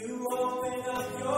You open up your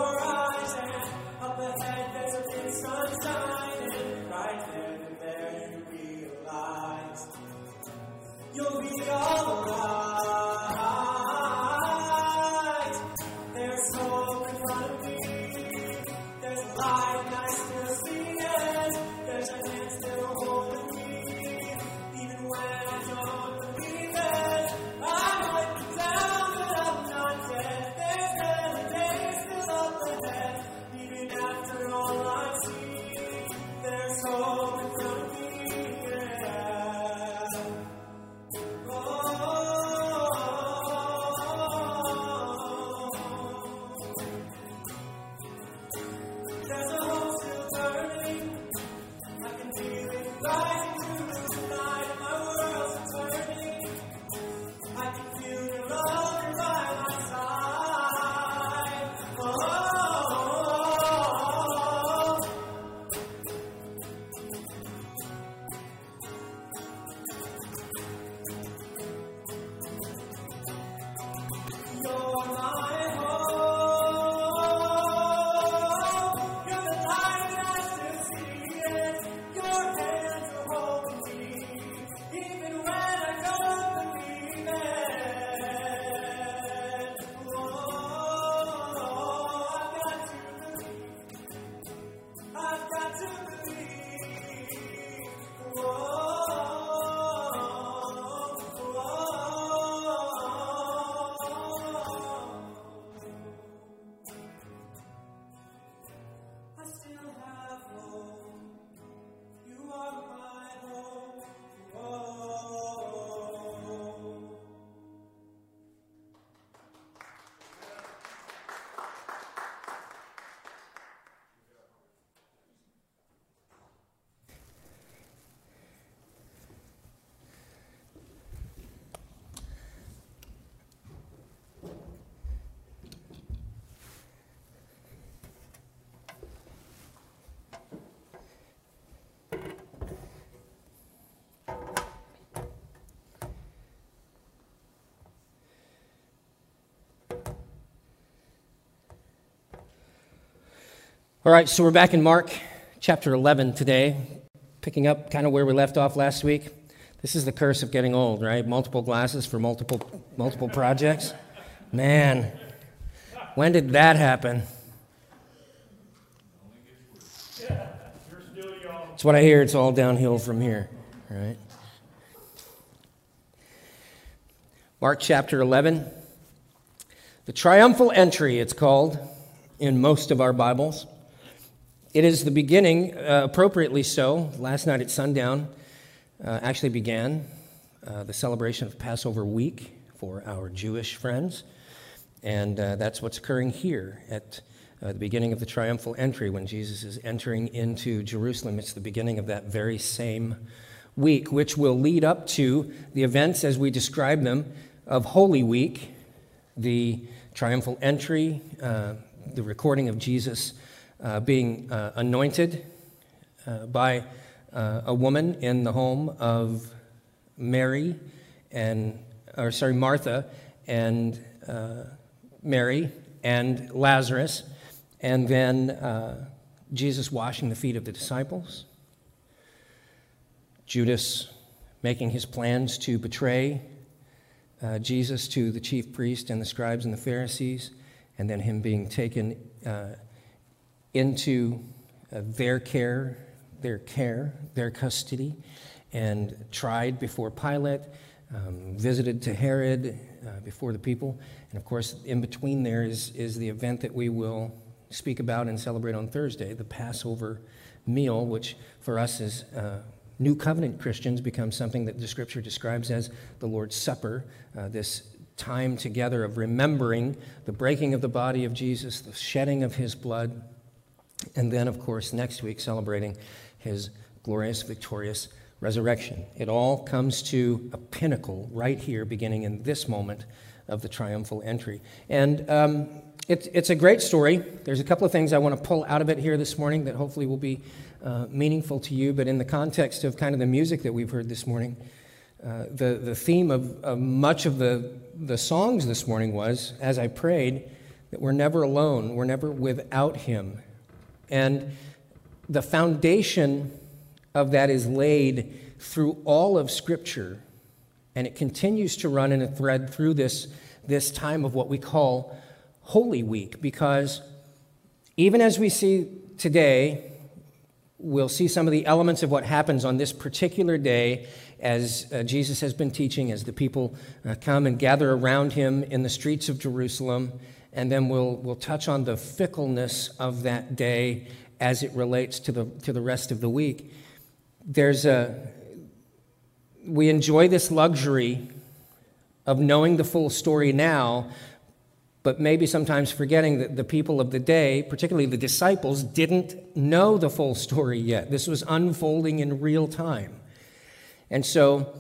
All right, so we're back in Mark chapter 11 today, picking up kind of where we left off last week. This is the curse of getting old, right? Multiple glasses for multiple multiple projects. Man, when did that happen? That's what I hear. It's all downhill from here, right? Mark chapter 11. The triumphal entry, it's called in most of our Bibles. It is the beginning, uh, appropriately so. Last night at sundown uh, actually began uh, the celebration of Passover week for our Jewish friends. And uh, that's what's occurring here at uh, the beginning of the triumphal entry when Jesus is entering into Jerusalem. It's the beginning of that very same week, which will lead up to the events as we describe them of Holy Week, the triumphal entry, uh, the recording of Jesus being uh, anointed uh, by uh, a woman in the home of Mary and, or sorry, Martha and uh, Mary and Lazarus, and then uh, Jesus washing the feet of the disciples, Judas making his plans to betray uh, Jesus to the chief priest and the scribes and the Pharisees, and then him being taken uh, into uh, their care, their care, their custody, and tried before Pilate, um, visited to Herod uh, before the people. And of course, in between there is, is the event that we will speak about and celebrate on Thursday, the Passover meal, which for us as uh, New Covenant Christians becomes something that the scripture describes as the Lord's Supper, uh, this time together of remembering the breaking of the body of Jesus, the shedding of his blood, and then, of course, next week celebrating his glorious, victorious resurrection. It all comes to a pinnacle right here, beginning in this moment of the triumphal entry. And um, it's, it's a great story. There's a couple of things I want to pull out of it here this morning that hopefully will be uh, meaningful to you. But in the context of kind of the music that we've heard this morning, uh, the, the theme of, of much of the, the songs this morning was, as I prayed, that we're never alone, we're never without Him. And the foundation of that is laid through all of Scripture, and it continues to run in a thread through this, this time of what we call Holy Week, because even as we see today, we'll see some of the elements of what happens on this particular day as uh, Jesus has been teaching, as the people uh, come and gather around him in the streets of Jerusalem. And then we'll, we'll touch on the fickleness of that day as it relates to the, to the rest of the week. There's a, we enjoy this luxury of knowing the full story now, but maybe sometimes forgetting that the people of the day, particularly the disciples, didn't know the full story yet. This was unfolding in real time. And so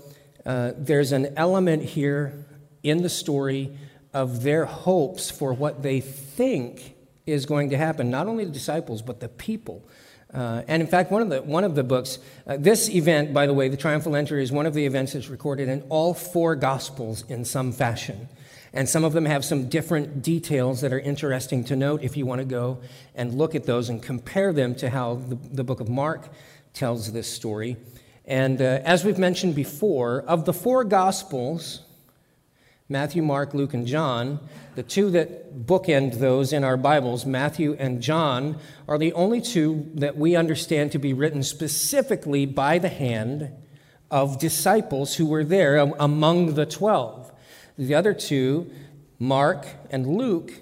uh, there's an element here in the story of their hopes for what they think is going to happen, not only the disciples, but the people. Uh, and in fact, one of the, one of the books, uh, this event, by the way, the triumphal entry, is one of the events that's recorded in all four Gospels in some fashion. And some of them have some different details that are interesting to note if you want to go and look at those and compare them to how the, the book of Mark tells this story. And uh, as we've mentioned before, of the four Gospels, Matthew, Mark, Luke, and John, the two that bookend those in our Bibles, Matthew and John, are the only two that we understand to be written specifically by the hand of disciples who were there among the twelve. The other two, Mark and Luke,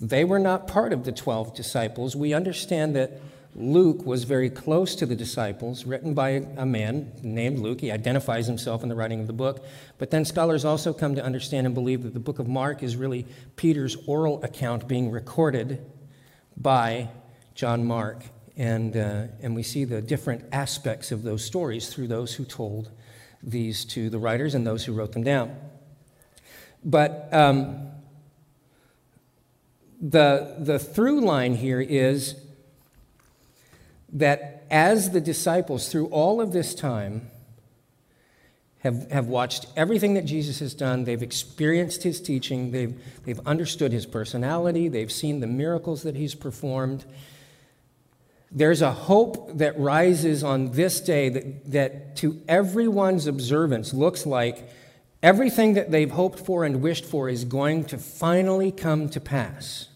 they were not part of the 12 disciples. We understand that Luke was very close to the disciples, written by a man named Luke. He identifies himself in the writing of the book. But then scholars also come to understand and believe that the book of Mark is really Peter's oral account being recorded by John Mark. And, uh, and we see the different aspects of those stories through those who told these to the writers and those who wrote them down. But um, the, the through line here is that as the disciples, through all of this time, have, have watched everything that Jesus has done. They've experienced his teaching. They've, they've understood his personality. They've seen the miracles that he's performed. There's a hope that rises on this day that, that to everyone's observance looks like everything that they've hoped for and wished for is going to finally come to pass.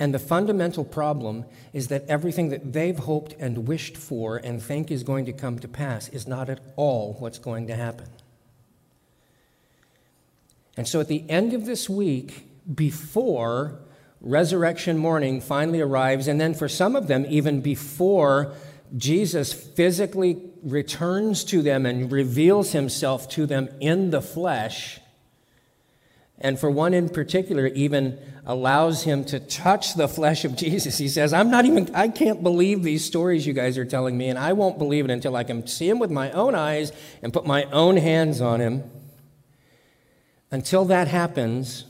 And the fundamental problem is that everything that they've hoped and wished for and think is going to come to pass is not at all what's going to happen. And so at the end of this week, before resurrection morning finally arrives, and then for some of them, even before Jesus physically returns to them and reveals himself to them in the flesh, and for one in particular, even allows him to touch the flesh of Jesus. He says, I'm not even, I can't believe these stories you guys are telling me, and I won't believe it until I can see him with my own eyes and put my own hands on him. Until that happens,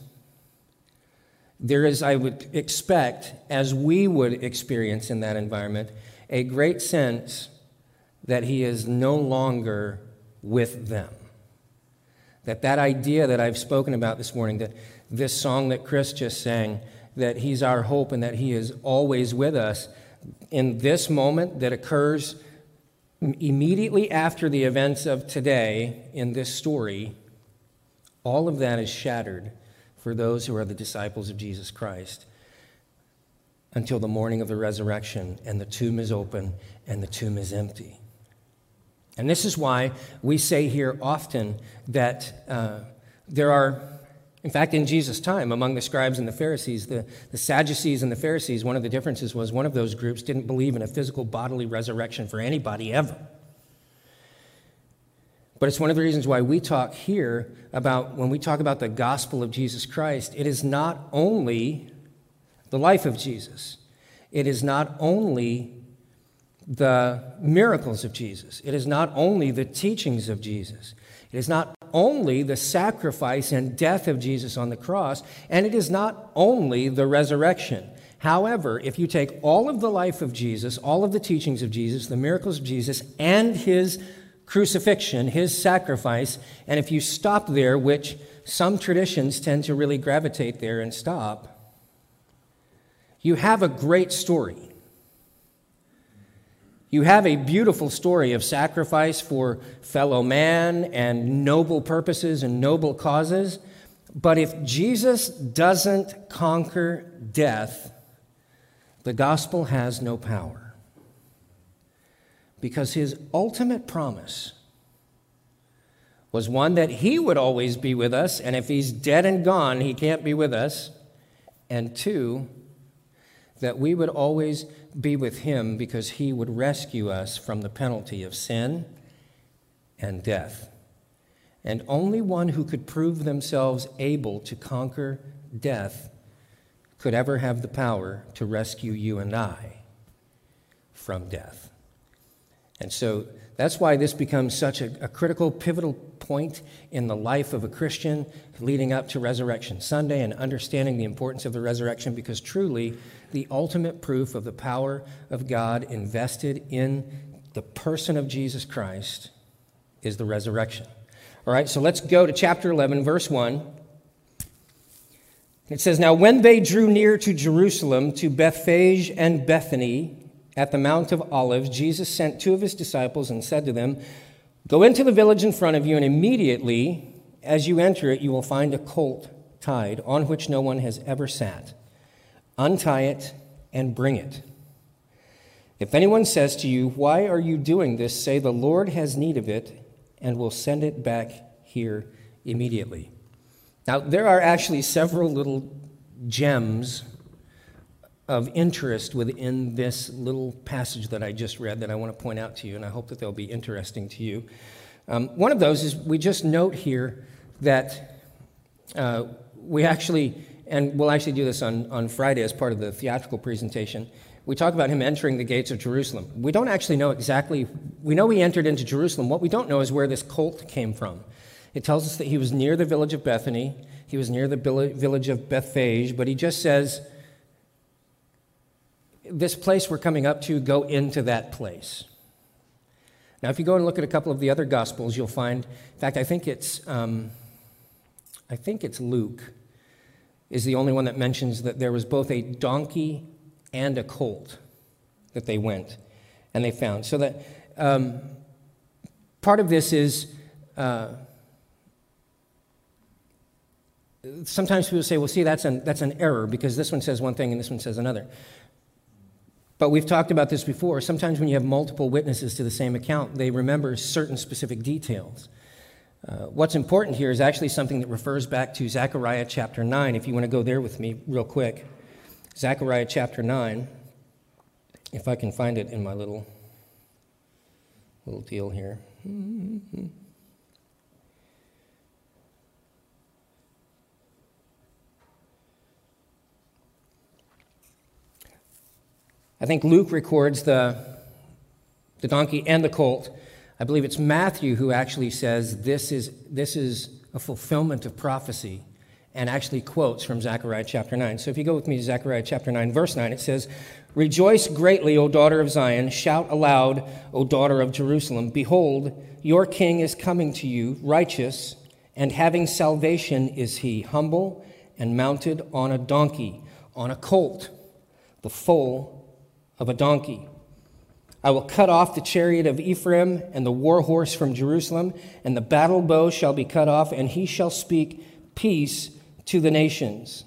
there is, I would expect, as we would experience in that environment, a great sense that he is no longer with them. That that idea that I've spoken about this morning, that this song that Chris just sang, that He's our hope and that He is always with us, in this moment that occurs immediately after the events of today in this story, all of that is shattered for those who are the disciples of Jesus Christ until the morning of the resurrection and the tomb is open and the tomb is empty. And this is why we say here often that uh, there are, in fact, in Jesus' time, among the scribes and the Pharisees, the, the Sadducees and the Pharisees, one of the differences was one of those groups didn't believe in a physical bodily resurrection for anybody ever. But it's one of the reasons why we talk here about when we talk about the gospel of Jesus Christ, it is not only the life of Jesus, it is not only the miracles of Jesus. It is not only the teachings of Jesus. It is not only the sacrifice and death of Jesus on the cross, and it is not only the resurrection. However, if you take all of the life of Jesus, all of the teachings of Jesus, the miracles of Jesus, and his crucifixion, his sacrifice, and if you stop there, which some traditions tend to really gravitate there and stop, you have a great story. You have a beautiful story of sacrifice for fellow man and noble purposes and noble causes. But if Jesus doesn't conquer death, the gospel has no power. Because his ultimate promise was one that he would always be with us, and if he's dead and gone, he can't be with us. And two, that we would always be with him because he would rescue us from the penalty of sin and death. And only one who could prove themselves able to conquer death could ever have the power to rescue you and I from death. And so that's why this becomes such a, a, critical, pivotal point in the life of a Christian leading up to Resurrection Sunday and understanding the importance of the resurrection because truly the ultimate proof of the power of God invested in the person of Jesus Christ is the resurrection. All right, so let's go to chapter 11, verse 1. It says, Now when they drew near to Jerusalem, to Bethphage and Bethany, at the Mount of Olives, Jesus sent two of his disciples and said to them, Go into the village in front of you, and immediately as you enter it, you will find a colt tied on which no one has ever sat. Untie it and bring it. If anyone says to you, Why are you doing this? say, The Lord has need of it, and will send it back here immediately. Now, there are actually several little gems of interest within this little passage that I just read that I want to point out to you, and I hope that they'll be interesting to you. Um, one of those is we just note here that uh, we actually and we'll actually do this on, on Friday as part of the theatrical presentation. We talk about him entering the gates of Jerusalem. We don't actually know exactly, we know he entered into Jerusalem. What we don't know is where this colt came from. It tells us that he was near the village of Bethany, he was near the village of Bethphage, but he just says, This place we're coming up to, go into that place. Now, if you go and look at a couple of the other gospels, you'll find, in fact, I think it's, um, I think it's Luke is the only one that mentions that there was both a donkey and a colt that they went and they found. So that um, part of this is uh, sometimes people say, well, see, that's an, that's an error because this one says one thing and this one says another. But we've talked about this before. Sometimes when you have multiple witnesses to the same account, they remember certain specific details. Uh, what's important here is actually something that refers back to Zechariah chapter 9, if you want to go there with me real quick. Zechariah chapter 9, if I can find it in my little, little deal here. I think Luke records the, the donkey and the colt I believe it's Matthew who actually says this is, this is a fulfillment of prophecy and actually quotes from Zechariah chapter 9. So if you go with me to Zechariah chapter 9, verse 9, it says, Rejoice greatly, O daughter of Zion. Shout aloud, O daughter of Jerusalem. Behold, your king is coming to you, righteous, and having salvation is he, humble and mounted on a donkey, on a colt, the foal of a donkey. I will cut off the chariot of Ephraim and the war horse from Jerusalem, and the battle bow shall be cut off, and he shall speak peace to the nations.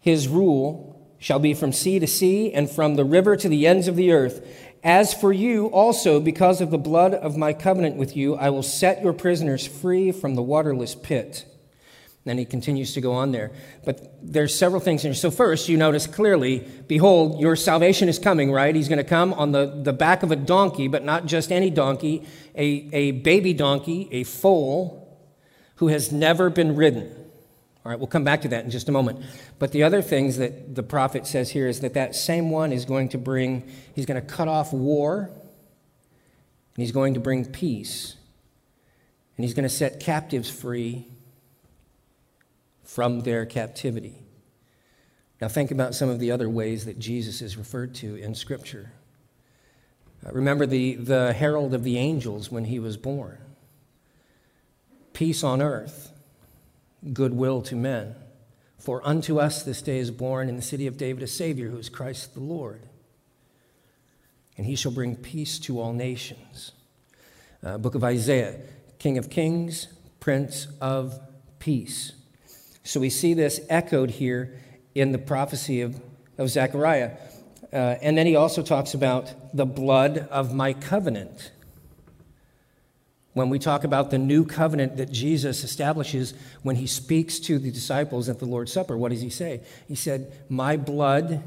His rule shall be from sea to sea and from the river to the ends of the earth. As for you also, because of the blood of my covenant with you, I will set your prisoners free from the waterless pit. Then he continues to go on there. But there's several things here. So, first, you notice clearly, behold, your salvation is coming, right? He's going to come on the, the back of a donkey, but not just any donkey, a, a baby donkey, a foal who has never been ridden. All right, we'll come back to that in just a moment. But the other things that the prophet says here is that that same one is going to bring, he's going to cut off war, and he's going to bring peace and he's going to set captives free from their captivity. Now, think about some of the other ways that Jesus is referred to in Scripture. Uh, remember the, the herald of the angels when he was born peace on earth, goodwill to men. For unto us this day is born in the city of David a Savior, who is Christ the Lord. And he shall bring peace to all nations. Uh, book of Isaiah, King of Kings, Prince of Peace. So we see this echoed here in the prophecy of, of Zechariah. Uh, and then he also talks about the blood of my covenant. When we talk about the new covenant that Jesus establishes when he speaks to the disciples at the Lord's Supper, what does he say? He said, My blood,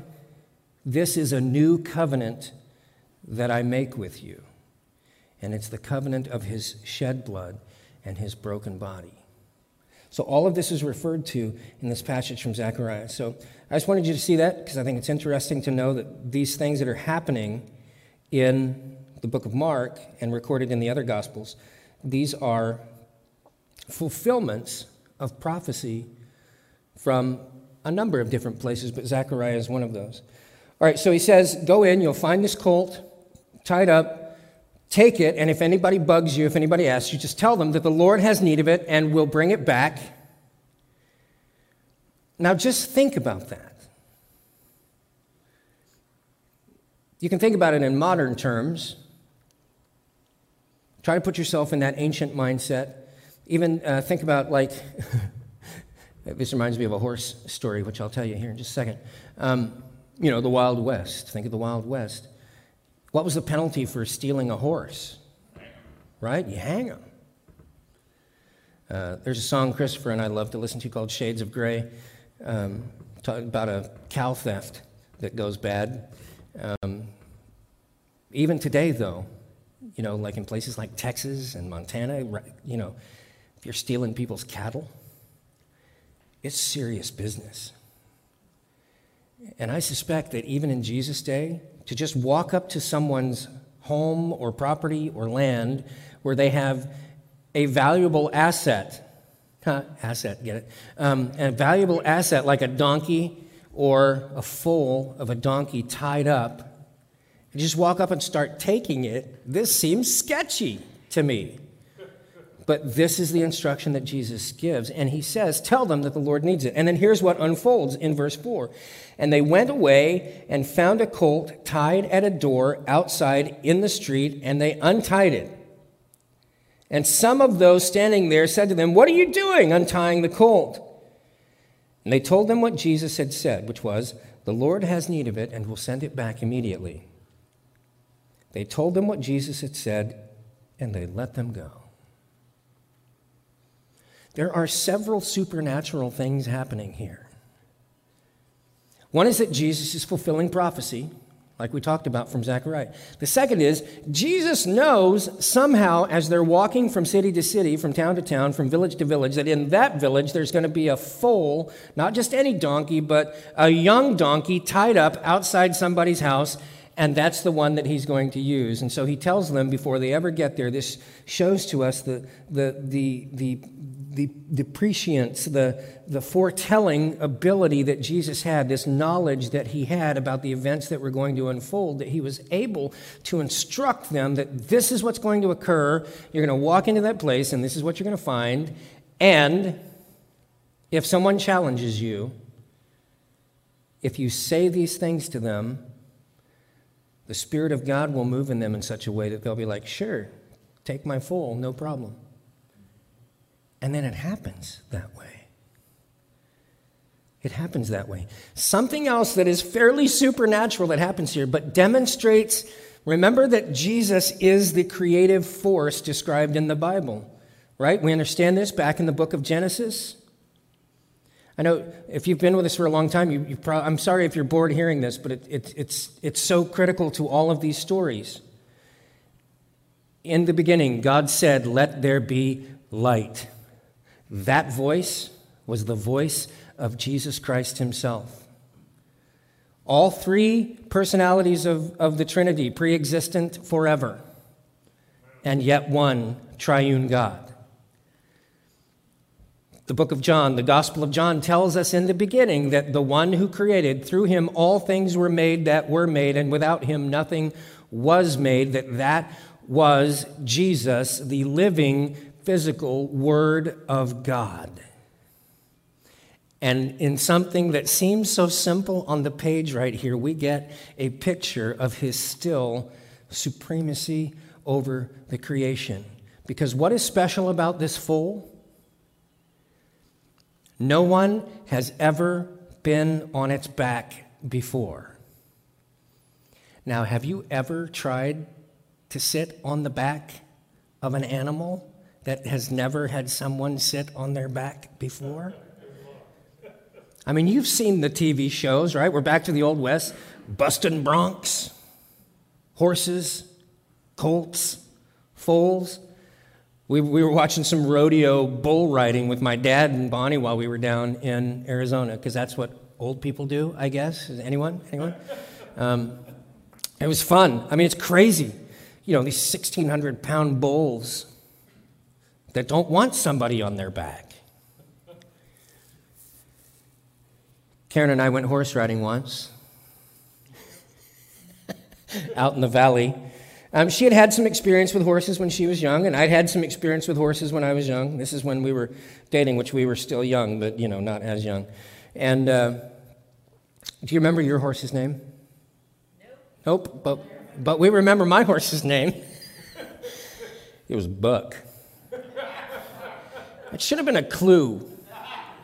this is a new covenant that I make with you. And it's the covenant of his shed blood and his broken body. So, all of this is referred to in this passage from Zechariah. So, I just wanted you to see that because I think it's interesting to know that these things that are happening in the book of Mark and recorded in the other Gospels, these are fulfillments of prophecy from a number of different places, but Zechariah is one of those. All right, so he says, Go in, you'll find this colt tied up, take it, and if anybody bugs you, if anybody asks you, just tell them that the Lord has need of it and will bring it back. Now, just think about that. You can think about it in modern terms. Try to put yourself in that ancient mindset. Even uh, think about, like, this reminds me of a horse story, which I'll tell you here in just a second. Um, you know, the Wild West. Think of the Wild West. What was the penalty for stealing a horse? Right? You hang him. Uh, there's a song Christopher and I love to listen to called Shades of Gray, um, about a cow theft that goes bad. Um, even today, though, you know, like in places like Texas and Montana, you know, if you're stealing people's cattle, it's serious business. And I suspect that even in Jesus' day, to just walk up to someone's home or property or land where they have a valuable asset, huh, asset, get it? Um, a valuable asset like a donkey or a foal of a donkey tied up, and just walk up and start taking it, this seems sketchy to me. But this is the instruction that Jesus gives. And he says, Tell them that the Lord needs it. And then here's what unfolds in verse 4. And they went away and found a colt tied at a door outside in the street, and they untied it. And some of those standing there said to them, What are you doing untying the colt? And they told them what Jesus had said, which was, The Lord has need of it and will send it back immediately. They told them what Jesus had said, and they let them go. There are several supernatural things happening here. One is that Jesus is fulfilling prophecy, like we talked about from Zechariah. The second is Jesus knows somehow as they're walking from city to city, from town to town, from village to village, that in that village there's going to be a foal, not just any donkey, but a young donkey tied up outside somebody's house and that's the one that he's going to use. And so he tells them before they ever get there, this shows to us the, the, the, the, the, the prescience, the, the foretelling ability that Jesus had, this knowledge that he had about the events that were going to unfold, that he was able to instruct them that this is what's going to occur. You're going to walk into that place, and this is what you're going to find. And if someone challenges you, if you say these things to them, the Spirit of God will move in them in such a way that they'll be like, sure, take my foal, no problem. And then it happens that way. It happens that way. Something else that is fairly supernatural that happens here, but demonstrates remember that Jesus is the creative force described in the Bible, right? We understand this back in the book of Genesis. I know if you've been with us for a long time, you, you pro- I'm sorry if you're bored hearing this, but it, it, it's, it's so critical to all of these stories. In the beginning, God said, Let there be light. That voice was the voice of Jesus Christ himself. All three personalities of, of the Trinity, pre existent forever, and yet one triune God. The book of John, the Gospel of John, tells us in the beginning that the one who created, through him all things were made that were made, and without him nothing was made, that that was Jesus, the living, physical Word of God. And in something that seems so simple on the page right here, we get a picture of his still supremacy over the creation. Because what is special about this foal? No one has ever been on its back before. Now, have you ever tried to sit on the back of an animal that has never had someone sit on their back before? I mean, you've seen the TV shows, right? We're back to the Old West busting broncs, horses, colts, foals. We, we were watching some rodeo bull riding with my dad and Bonnie while we were down in Arizona, because that's what old people do, I guess. Is anyone? Anyone? Um, it was fun. I mean, it's crazy. You know, these 1,600 pound bulls that don't want somebody on their back. Karen and I went horse riding once out in the valley. Um, she had had some experience with horses when she was young, and I'd had some experience with horses when I was young. This is when we were dating, which we were still young, but you know, not as young. And uh, do you remember your horse's name? Nope. Nope. But but we remember my horse's name. it was Buck. It should have been a clue,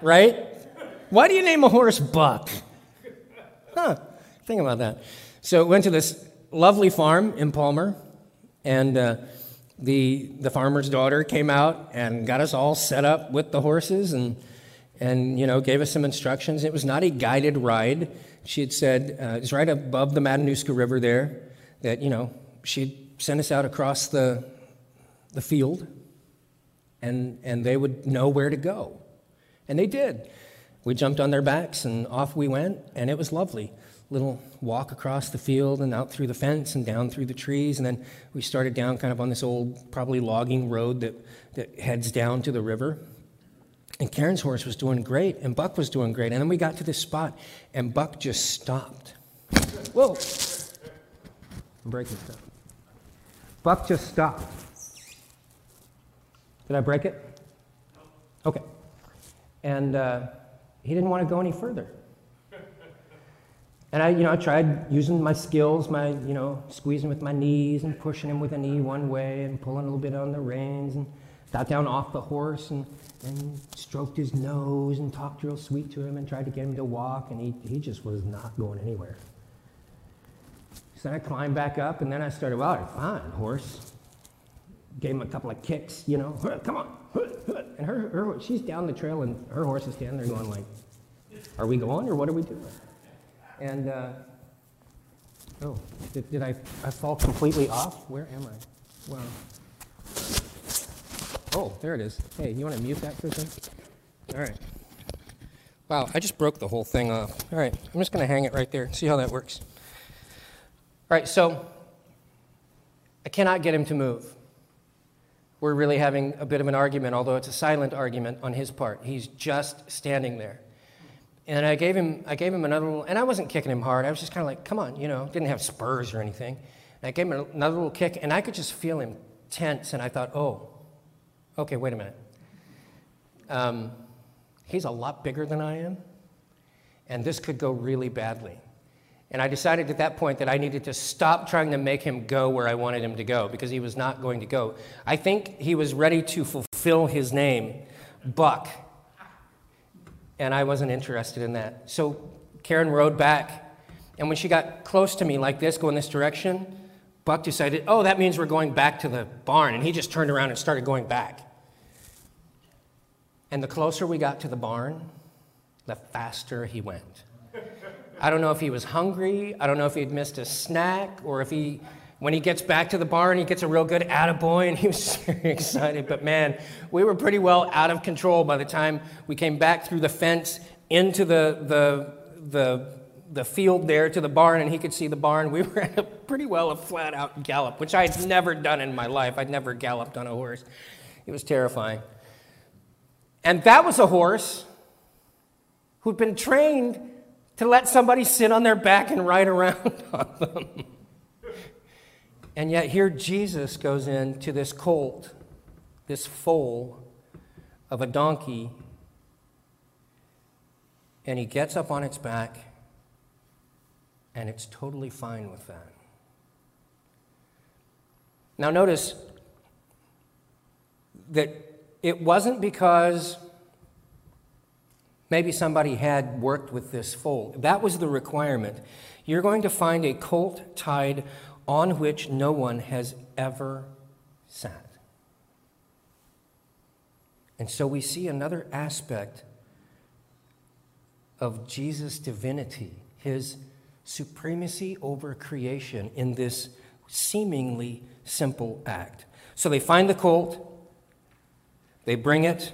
right? Why do you name a horse Buck? Huh, think about that. So went to this lovely farm in Palmer, and uh, the, the farmer's daughter came out and got us all set up with the horses and, and you know, gave us some instructions. It was not a guided ride. She had said, uh, it's right above the Matanuska River there, that, you know, she'd send us out across the, the field, and, and they would know where to go. And they did. We jumped on their backs and off we went, and it was lovely. Little walk across the field and out through the fence and down through the trees, and then we started down kind of on this old, probably logging road that, that heads down to the river. And Karen's horse was doing great, and Buck was doing great. And then we got to this spot, and Buck just stopped. Whoa! I'm breaking stuff. Buck just stopped. Did I break it? Okay. And uh, he didn't want to go any further. And I, you know, I tried using my skills, my, you know, squeezing with my knees and pushing him with a knee one way and pulling a little bit on the reins and got down off the horse and, and stroked his nose and talked real sweet to him and tried to get him to walk and he, he just was not going anywhere. So then I climbed back up and then I started, well, fine, horse. Gave him a couple of kicks, you know, come on. And her, her, she's down the trail and her horse is standing there going like, are we going or what are we doing? And, uh, oh, did, did I, I fall completely off? Where am I? Wow. Oh, there it is. Hey, you want to mute that for a second? All right. Wow, I just broke the whole thing off. All right, I'm just going to hang it right there. See how that works. All right, so I cannot get him to move. We're really having a bit of an argument, although it's a silent argument on his part. He's just standing there. And I gave him, I gave him another little, and I wasn't kicking him hard. I was just kind of like, come on, you know, didn't have spurs or anything. And I gave him another little kick, and I could just feel him tense. And I thought, oh, okay, wait a minute. Um, he's a lot bigger than I am, and this could go really badly. And I decided at that point that I needed to stop trying to make him go where I wanted him to go because he was not going to go. I think he was ready to fulfill his name, Buck and I wasn't interested in that. So Karen rode back, and when she got close to me like this, going this direction, Buck decided, oh, that means we're going back to the barn, and he just turned around and started going back. And the closer we got to the barn, the faster he went. I don't know if he was hungry, I don't know if he'd missed a snack, or if he when he gets back to the barn, he gets a real good attaboy, and he was very excited. But man, we were pretty well out of control by the time we came back through the fence into the, the, the, the field there to the barn, and he could see the barn. We were at a pretty well a flat out gallop, which I had never done in my life. I'd never galloped on a horse. It was terrifying. And that was a horse who'd been trained to let somebody sit on their back and ride around on them. And yet, here Jesus goes into this colt, this foal of a donkey, and he gets up on its back, and it's totally fine with that. Now, notice that it wasn't because maybe somebody had worked with this foal. That was the requirement. You're going to find a colt tied on which no one has ever sat. And so we see another aspect of Jesus' divinity, his supremacy over creation in this seemingly simple act. So they find the colt, they bring it.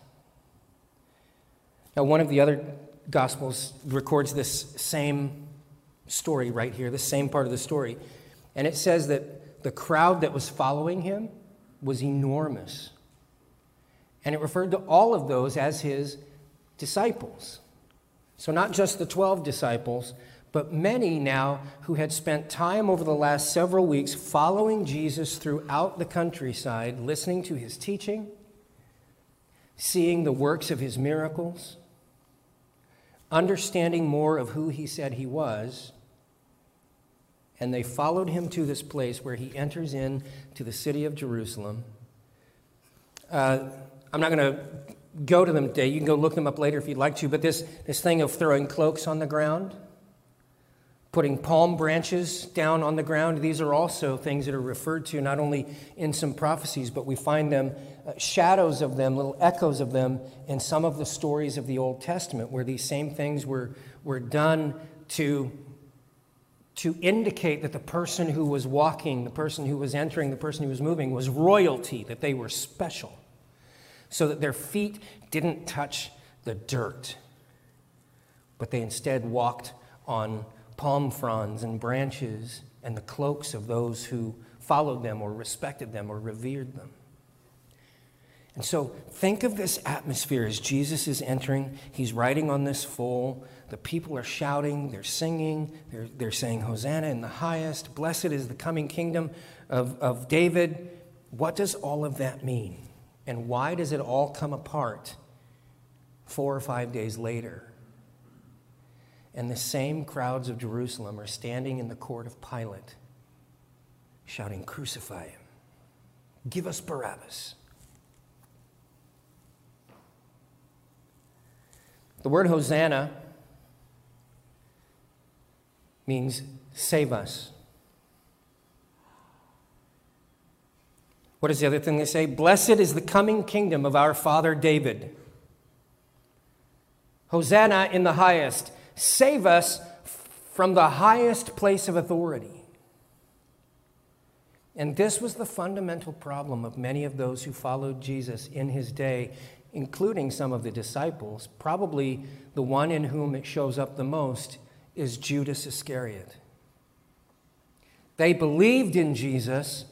Now, one of the other Gospels records this same story right here, the same part of the story. And it says that the crowd that was following him was enormous. And it referred to all of those as his disciples. So, not just the 12 disciples, but many now who had spent time over the last several weeks following Jesus throughout the countryside, listening to his teaching, seeing the works of his miracles, understanding more of who he said he was. And they followed him to this place where he enters in to the city of Jerusalem. Uh, I'm not going to go to them today. You can go look them up later if you'd like to. But this, this thing of throwing cloaks on the ground, putting palm branches down on the ground, these are also things that are referred to not only in some prophecies, but we find them, Uh, shadows of them, little echoes of them in some of the stories of the Old Testament, where these same things were, were done to, to indicate that the person who was walking, the person who was entering, the person who was moving was royalty, that they were special, so that their feet didn't touch the dirt, but they instead walked on palm fronds and branches and the cloaks of those who followed them or respected them or revered them. And so think of this atmosphere as Jesus is entering. He's riding on this foal. The people are shouting, they're singing, they're, they're saying, Hosanna in the highest, blessed is the coming kingdom of, of David. What does all of that mean? And why does it all come apart four or five days later? And the same crowds of Jerusalem are standing in the court of Pilate, shouting, Crucify him. Give us Barabbas. The word Hosanna means save us. What is the other thing they say? Blessed is the coming kingdom of our father David. Hosanna in the highest save us from the highest place of authority. And this was the fundamental problem of many of those who followed Jesus in his day, including some of the disciples. Probably the one in whom it shows up the most is Judas Iscariot. They believed in Jesus,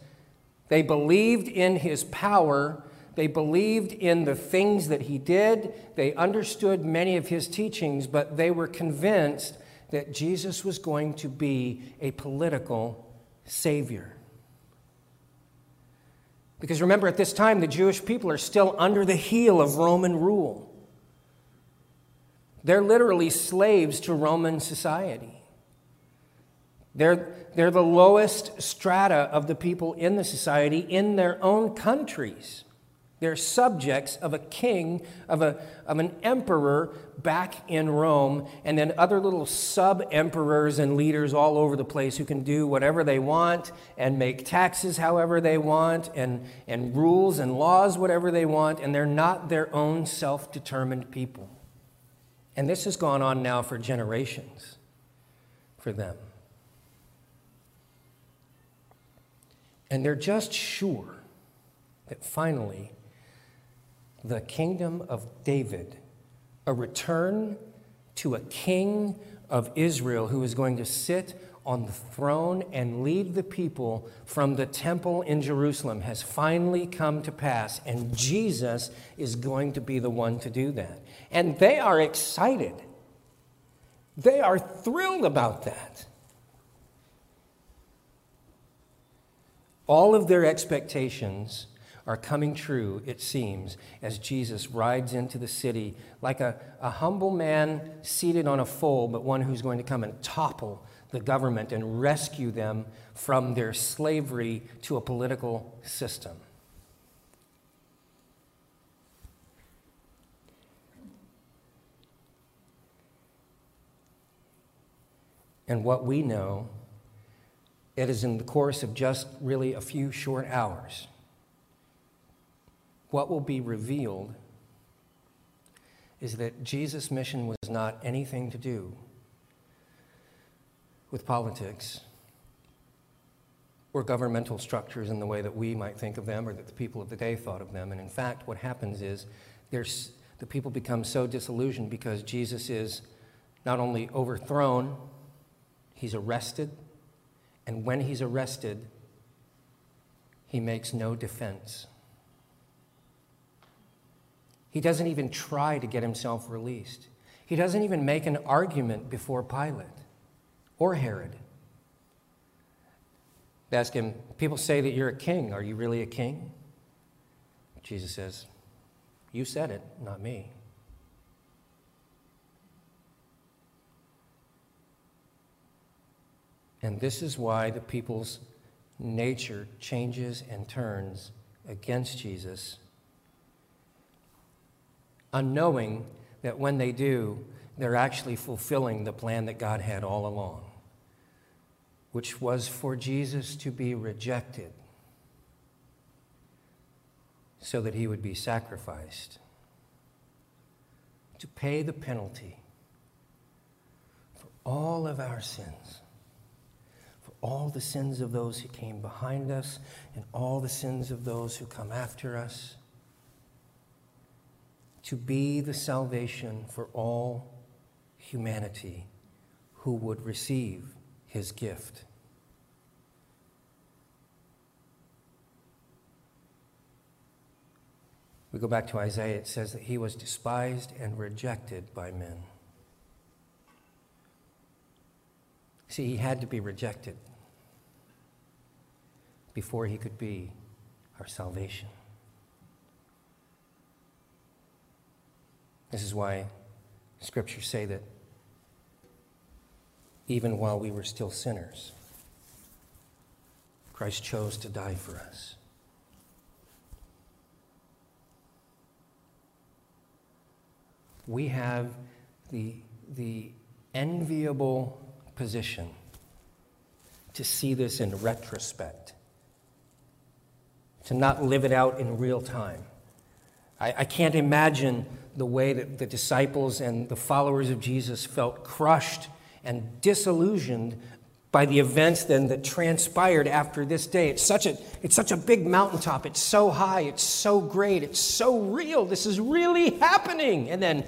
they believed in his power, they believed in the things that he did. They understood many of his teachings, but they were convinced that Jesus was going to be a political savior. Because remember, at this time, the Jewish people are still under the heel of Roman rule. They're literally slaves to Roman society. They're, they're the lowest strata of the people in the society in their own countries. They're subjects of a king, of, a, of an emperor back in Rome, and then other little sub emperors and leaders all over the place who can do whatever they want and make taxes however they want and, and rules and laws whatever they want, and they're not their own self determined people. And this has gone on now for generations for them. And they're just sure that finally the kingdom of David, a return to a king of Israel who is going to sit on the throne and lead the people from the temple in Jerusalem has finally come to pass, and Jesus is going to be the one to do that. And they are excited. They are thrilled about that. All of their expectations are coming true, it seems, as Jesus rides into the city like a, a humble man seated on a foal, but one who's going to come and topple the government and rescue them from their slavery to a political system. And what we know, it is in the course of just really a few short hours. What will be revealed is that Jesus' mission was not anything to do with politics or governmental structures in the way that we might think of them or that the people of the day thought of them. And in fact, what happens is there's, the people become so disillusioned because Jesus is not only overthrown, he's arrested, and when he's arrested, he makes no defense. He doesn't even try to get himself released. He doesn't even make an argument before Pilate or Herod. They ask him, People say that you're a king. Are you really a king? Jesus says, You said it, not me. And this is why the people's nature changes and turns against Jesus, unknowing that when they do, they're actually fulfilling the plan that God had all along which was for Jesus to be rejected so that he would be sacrificed, to pay the penalty for all of our sins, for all the sins of those who came behind us, and all the sins of those who come after us, to be the salvation for all humanity who would receive his gift. We go back to Isaiah, it says that he was despised and rejected by men. See, he had to be rejected before he could be our salvation. This is why scriptures say that even while we were still sinners, Christ chose to die for us. We have the, the enviable position to see this in retrospect, to not live it out in real time. I, I can't imagine the way that the disciples and the followers of Jesus felt crushed and disillusioned by the events then that transpired after this day. It's such a, it's such a big mountaintop. It's so high. It's so great. It's so real. This is really happening. And then,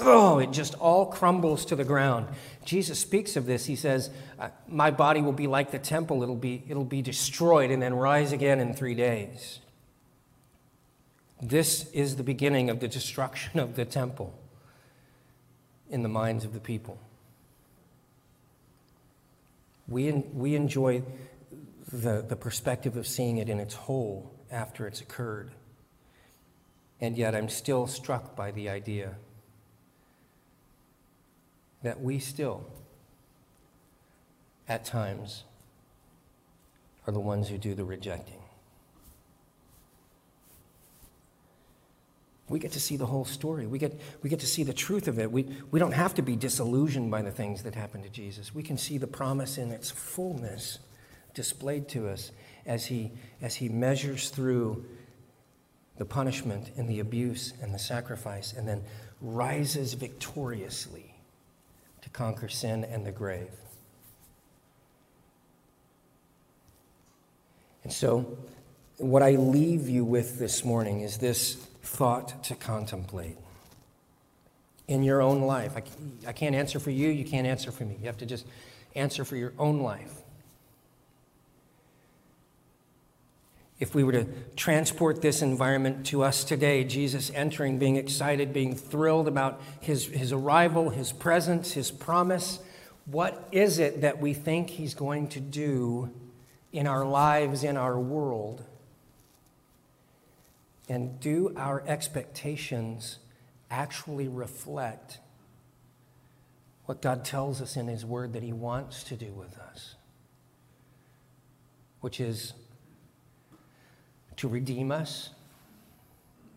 oh, it just all crumbles to the ground. Jesus speaks of this. He says, uh, My body will be like the temple, it'll be, it'll be destroyed and then rise again in three days. This is the beginning of the destruction of the temple in the minds of the people. We, we enjoy the, the perspective of seeing it in its whole after it's occurred. And yet, I'm still struck by the idea that we still, at times, are the ones who do the rejecting. We get to see the whole story. We get, we get to see the truth of it. We, we don't have to be disillusioned by the things that happened to Jesus. We can see the promise in its fullness displayed to us as he, as he measures through the punishment and the abuse and the sacrifice, and then rises victoriously to conquer sin and the grave. And so, what I leave you with this morning is this thought to contemplate in your own life. I, I can't answer for you, you can't answer for me. You have to just answer for your own life. If we were to transport this environment to us today, Jesus entering, being excited, being thrilled about his, his arrival, his presence, his promise, what is it that we think he's going to do in our lives, in our world? And do our expectations actually reflect what God tells us in His Word that He wants to do with us? Which is to redeem us,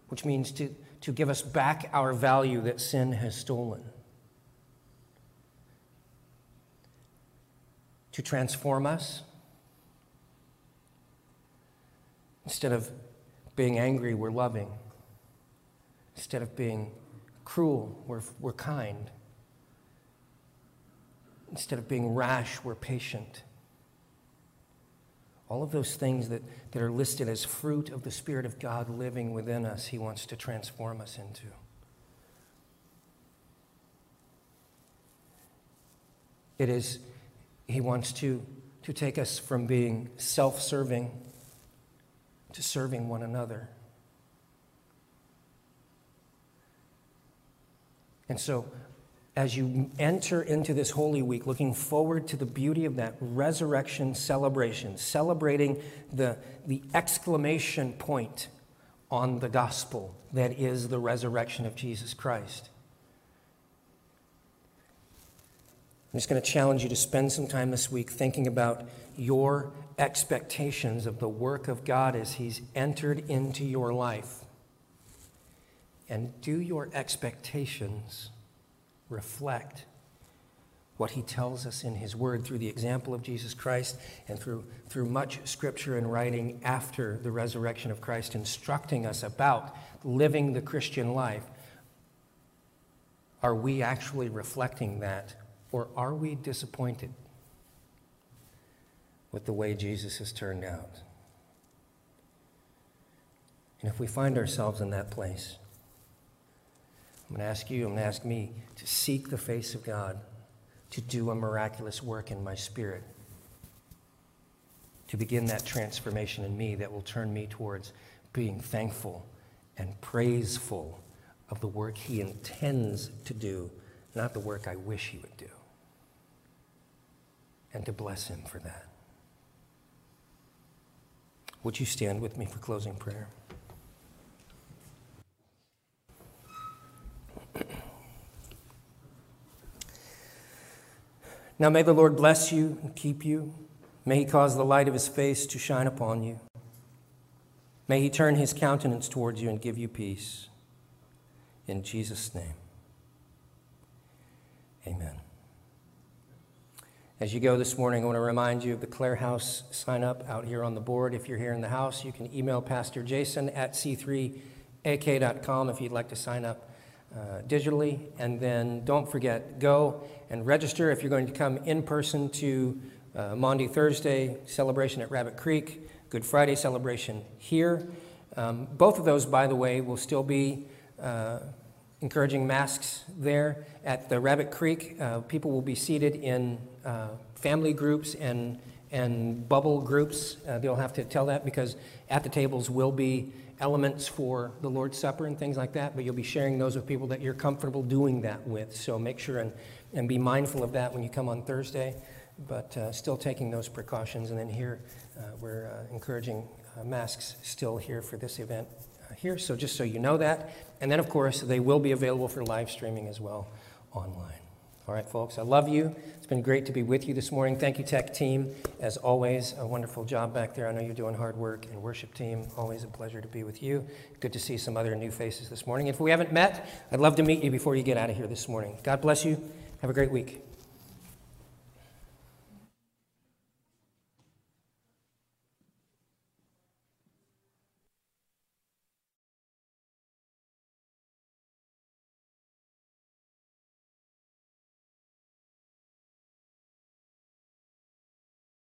which means to, to give us back our value that sin has stolen, to transform us. Instead of being angry, we're loving. Instead of being cruel, we're, we're kind. Instead of being rash, we're patient. All of those things that, that are listed as fruit of the Spirit of God living within us, He wants to transform us into. It is, He wants to, to take us from being self serving to serving one another. And so, as you enter into this Holy Week, looking forward to the beauty of that resurrection celebration, celebrating the, the exclamation point on the gospel that is the resurrection of Jesus Christ. I'm just going to challenge you to spend some time this week thinking about your expectations of the work of God as He's entered into your life. And do your expectations reflect what he tells us in his word through the example of Jesus Christ and through, through much scripture and writing after the resurrection of Christ, instructing us about living the Christian life. Are we actually reflecting that, or are we disappointed with the way Jesus has turned out? And if we find ourselves in that place, I'm going to ask you, I'm going to ask me to seek the face of God, to do a miraculous work in my spirit, to begin that transformation in me that will turn me towards being thankful and praiseful of the work He intends to do, not the work I wish He would do. And to bless Him for that. Would you stand with me for closing prayer? Now may the Lord bless you and keep you. May he cause the light of his face to shine upon you. May he turn his countenance towards you and give you peace. In Jesus' name. Amen. As you go this morning, I want to remind you of the Clare House sign up out here on the board. If you're here in the house, you can email Pastor Jason at c3ak.com if you'd like to sign up uh, digitally. And then don't forget, go and register if you're going to come in person to uh, Maundy Thursday celebration at Rabbit Creek, Good Friday celebration here. Um, both of those, by the way, will still be uh, encouraging masks there. At the Rabbit Creek, uh, people will be seated in uh, family groups and, and bubble groups. Uh, they'll have to tell that because at the tables will be elements for the Lord's Supper and things like that, but you'll be sharing those with people that you're comfortable doing that with. So make sure and, and be mindful of that when you come on Thursday, but uh, still taking those precautions. And then here, uh, we're uh, encouraging masks still here for this event here, so just so you know that. And then, of course, they will be available for live streaming as well online. All right, folks, I love you. It's been great to be with you this morning. Thank you, tech team. As always, a wonderful job back there. I know you're doing hard work. And worship team, always a pleasure to be with you. Good to see some other new faces this morning. If we haven't met, I'd love to meet you before you get out of here this morning. God bless you. Have a great week.